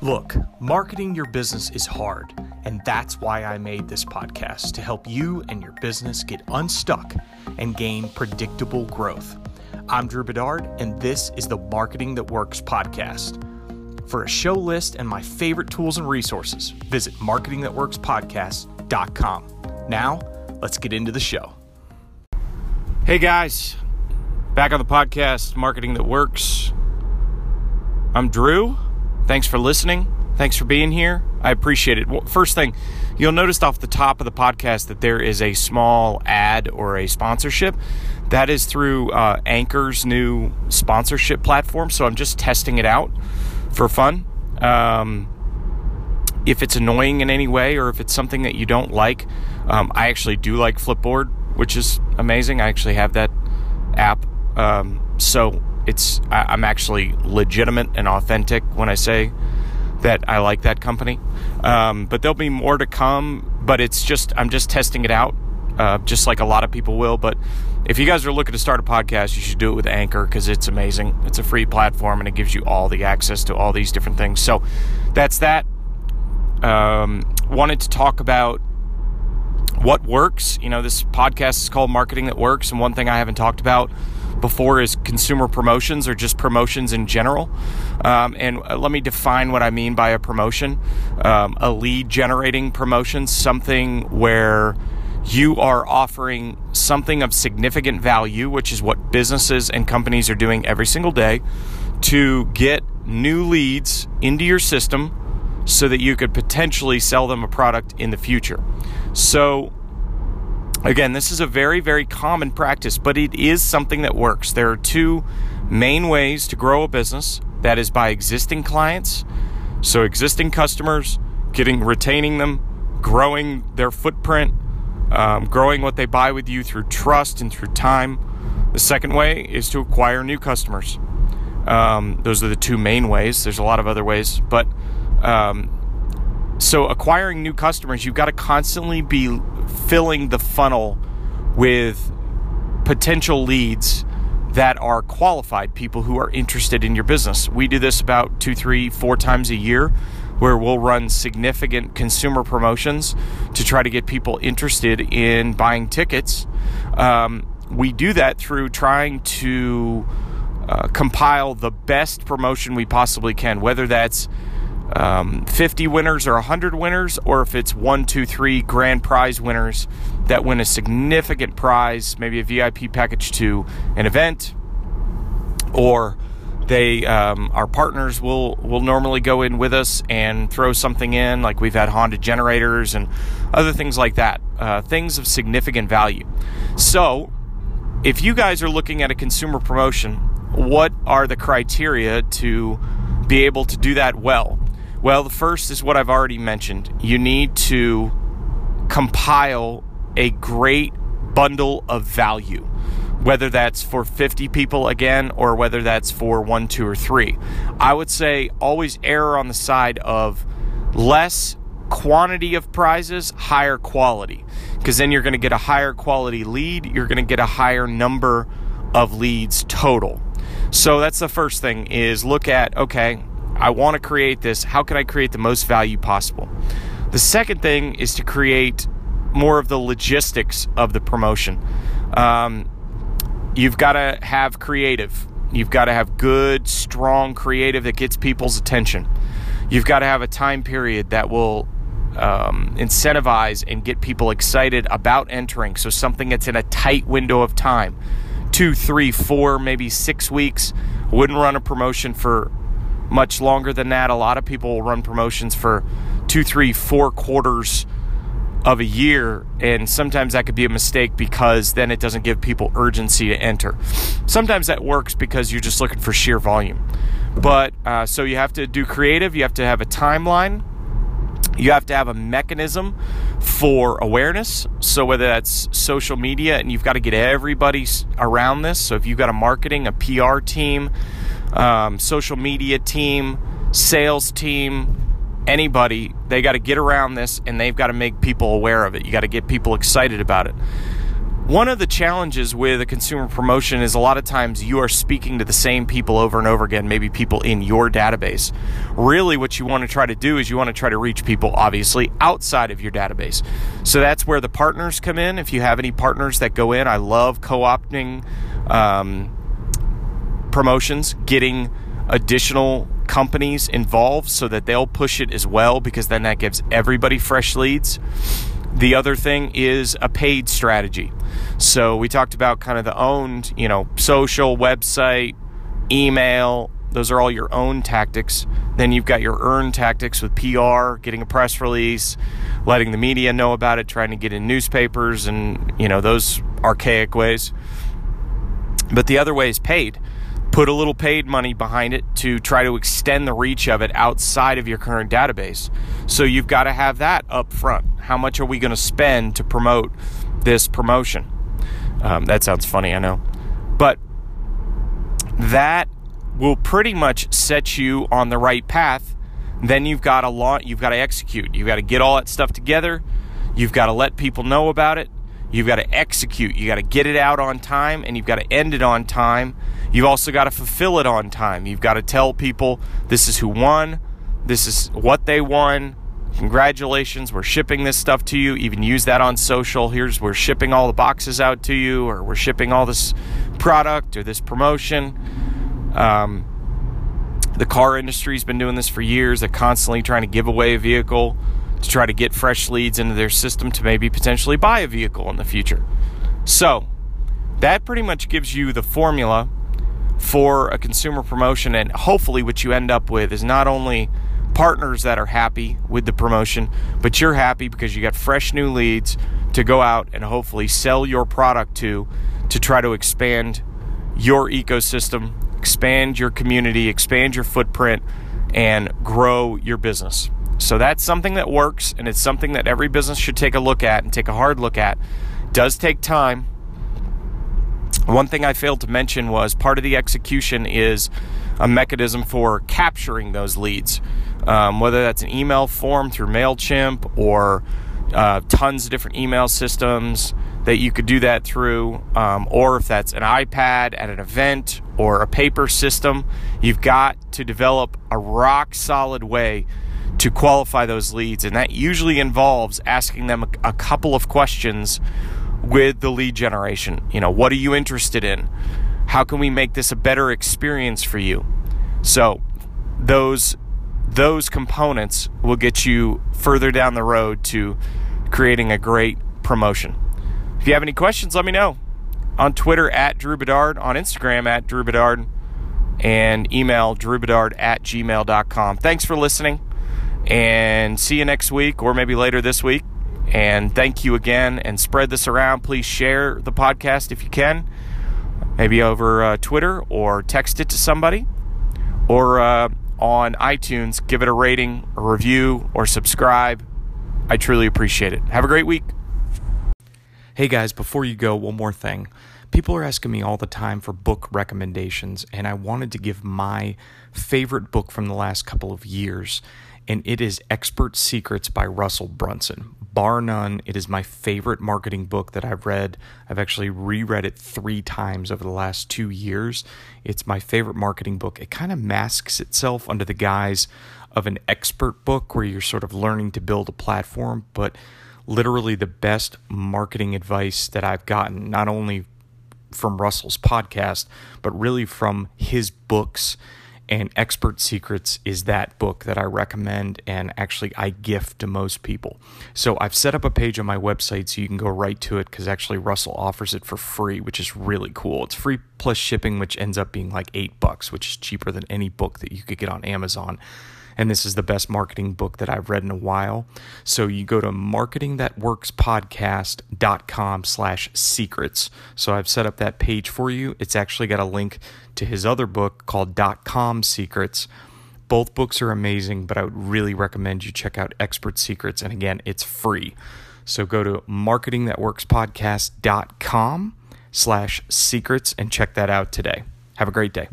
Look, marketing your business is hard, and that's why I made this podcast to help you and your business get unstuck and gain predictable growth. I'm Drew Bedard, and this is the Marketing That Works podcast. For a show list and my favorite tools and resources, visit marketingthatworkspodcast.com. Now, let's get into the show. Hey guys, back on the podcast, Marketing That Works. I'm Drew. Thanks for listening. Thanks for being here. I appreciate it. Well, first thing, you'll notice off the top of the podcast that there is a small ad or a sponsorship. That is through uh, Anchor's new sponsorship platform. So I'm just testing it out for fun. Um, if it's annoying in any way or if it's something that you don't like, um, I actually do like Flipboard, which is amazing. I actually have that app. Um, so it's I, am actually legitimate and authentic when I say that I like that company. Um, but there'll be more to come. But it's just I'm just testing it out, uh, just like a lot of people will. But if you guys are looking to start a podcast, you should do it with Anchor because it's amazing. It's a free platform and it gives you all the access to all these different things. So that's that. Um, wanted to talk about what works. You know, this podcast is called Marketing That Works, and one thing I haven't talked about before is consumer promotions or just promotions in general. Um, and uh, let me define what I mean by a promotion um, a lead generating promotion, something where you are offering something of significant value, which is what businesses and companies are doing every single day, to get new leads into your system so that you could potentially sell them a product in the future. So, Again, this is a very, very common practice, but it is something that works. There are two main ways to grow a business that is by existing clients, so existing customers, getting retaining them, growing their footprint, um, growing what they buy with you through trust and through time. The second way is to acquire new customers. Um, those are the two main ways. There's a lot of other ways, but um, so acquiring new customers, you've got to constantly be filling the funnel with potential leads that are qualified people who are interested in your business. We do this about two, three, four times a year where we'll run significant consumer promotions to try to get people interested in buying tickets. Um, we do that through trying to uh, compile the best promotion we possibly can, whether that's um, 50 winners or 100 winners, or if it's one, two, three grand prize winners that win a significant prize, maybe a VIP package to an event, or they um, our partners will will normally go in with us and throw something in, like we've had Honda generators and other things like that, uh, things of significant value. So, if you guys are looking at a consumer promotion, what are the criteria to be able to do that well? Well, the first is what I've already mentioned. You need to compile a great bundle of value, whether that's for 50 people again or whether that's for one, two, or three. I would say always err on the side of less quantity of prizes, higher quality, because then you're going to get a higher quality lead, you're going to get a higher number of leads total. So that's the first thing is look at okay, I want to create this. How can I create the most value possible? The second thing is to create more of the logistics of the promotion. Um, you've got to have creative. You've got to have good, strong creative that gets people's attention. You've got to have a time period that will um, incentivize and get people excited about entering. So something that's in a tight window of time two, three, four, maybe six weeks. Wouldn't run a promotion for much longer than that. A lot of people will run promotions for two, three, four quarters of a year, and sometimes that could be a mistake because then it doesn't give people urgency to enter. Sometimes that works because you're just looking for sheer volume. But uh, so you have to do creative, you have to have a timeline, you have to have a mechanism for awareness. So, whether that's social media, and you've got to get everybody around this. So, if you've got a marketing, a PR team, um, social media team, sales team, anybody, they got to get around this and they've got to make people aware of it. You got to get people excited about it. one of the challenges with a consumer promotion is a lot of times you are speaking to the same people over and over again, maybe people in your database. Really, what you want to try to do is you want to try to reach people, obviously, outside of your database. So that's where the partners come in. If you have any partners that go in, I love co opting um, promotions, getting additional companies involved so that they'll push it as well because then that gives everybody fresh leads. The other thing is a paid strategy. So we talked about kind of the owned, you know, social, website, email, those are all your own tactics. Then you've got your earned tactics with PR, getting a press release, letting the media know about it, trying to get in newspapers and, you know, those archaic ways. But the other way is paid. Put a little paid money behind it to try to extend the reach of it outside of your current database. So you've got to have that up front. How much are we going to spend to promote this promotion? Um, that sounds funny, I know. But that will pretty much set you on the right path. Then you've got a lot, you've got to execute. You've got to get all that stuff together. You've got to let people know about it. You've got to execute. You got to get it out on time and you've got to end it on time. You've also got to fulfill it on time. You've got to tell people this is who won, this is what they won, congratulations, we're shipping this stuff to you. Even use that on social. Here's we're shipping all the boxes out to you, or we're shipping all this product or this promotion. Um, the car industry's been doing this for years. They're constantly trying to give away a vehicle to try to get fresh leads into their system to maybe potentially buy a vehicle in the future. So, that pretty much gives you the formula for a consumer promotion, and hopefully, what you end up with is not only partners that are happy with the promotion, but you're happy because you got fresh new leads to go out and hopefully sell your product to to try to expand your ecosystem, expand your community, expand your footprint, and grow your business. So that's something that works, and it's something that every business should take a look at and take a hard look at. It does take time. One thing I failed to mention was part of the execution is a mechanism for capturing those leads um, whether that's an email form through MailChimp or uh, tons of different email systems that you could do that through, um, or if that's an iPad at an event or a paper system, you've got to develop a rock solid way to qualify those leads. And that usually involves asking them a, couple of questions with the lead generation. You know, what are you interested in? How can we make this a better experience for you? So, those those components will get you further down the road to creating a great promotion. If you have any questions, let me know. On Twitter at Drew Bedard, on Instagram at Drew Bedard, and email drewbedard at gmail.com. Thanks for listening, and see you next week or maybe later this week. And thank you again, and spread this around. Please share the podcast if you can, maybe over uh, Twitter or text it to somebody, or uh, on iTunes, give it a rating, a review, or subscribe. I truly appreciate it. Have a great week. Hey guys, before you go, one more thing. People are asking me all the time for book recommendations, and I wanted to give my favorite book from the last couple of years, and it is Expert Secrets by Russell Brunson bar none, it is my favorite marketing book that I've read. I've actually reread it three times over the last two years. It's my favorite marketing book. It kind of masks itself under the guise of an expert book where you're sort of learning to build a platform, but literally the best marketing advice that I've gotten, not only from Russell's podcast, but really from his books and Expert Secrets is that book that I recommend and actually I gift to most people. So I've set up a page on my website so you can go right to it because actually Russell offers it for free, which is really cool. It's free plus shipping, which ends up being like eight bucks, which is cheaper than any book that you could get on Amazon and this is the best marketing book that I've read in a while. So you go to marketingthatworkspodcast.com slash secrets. So I've set up that page for you. It's actually got a link to his other book called Dot Com Secrets. Both books are amazing, but I would really recommend you check out Expert Secrets. And again, it's free. So go to marketingthatworkspodcast.com slash secrets and check that out today. Have a great day.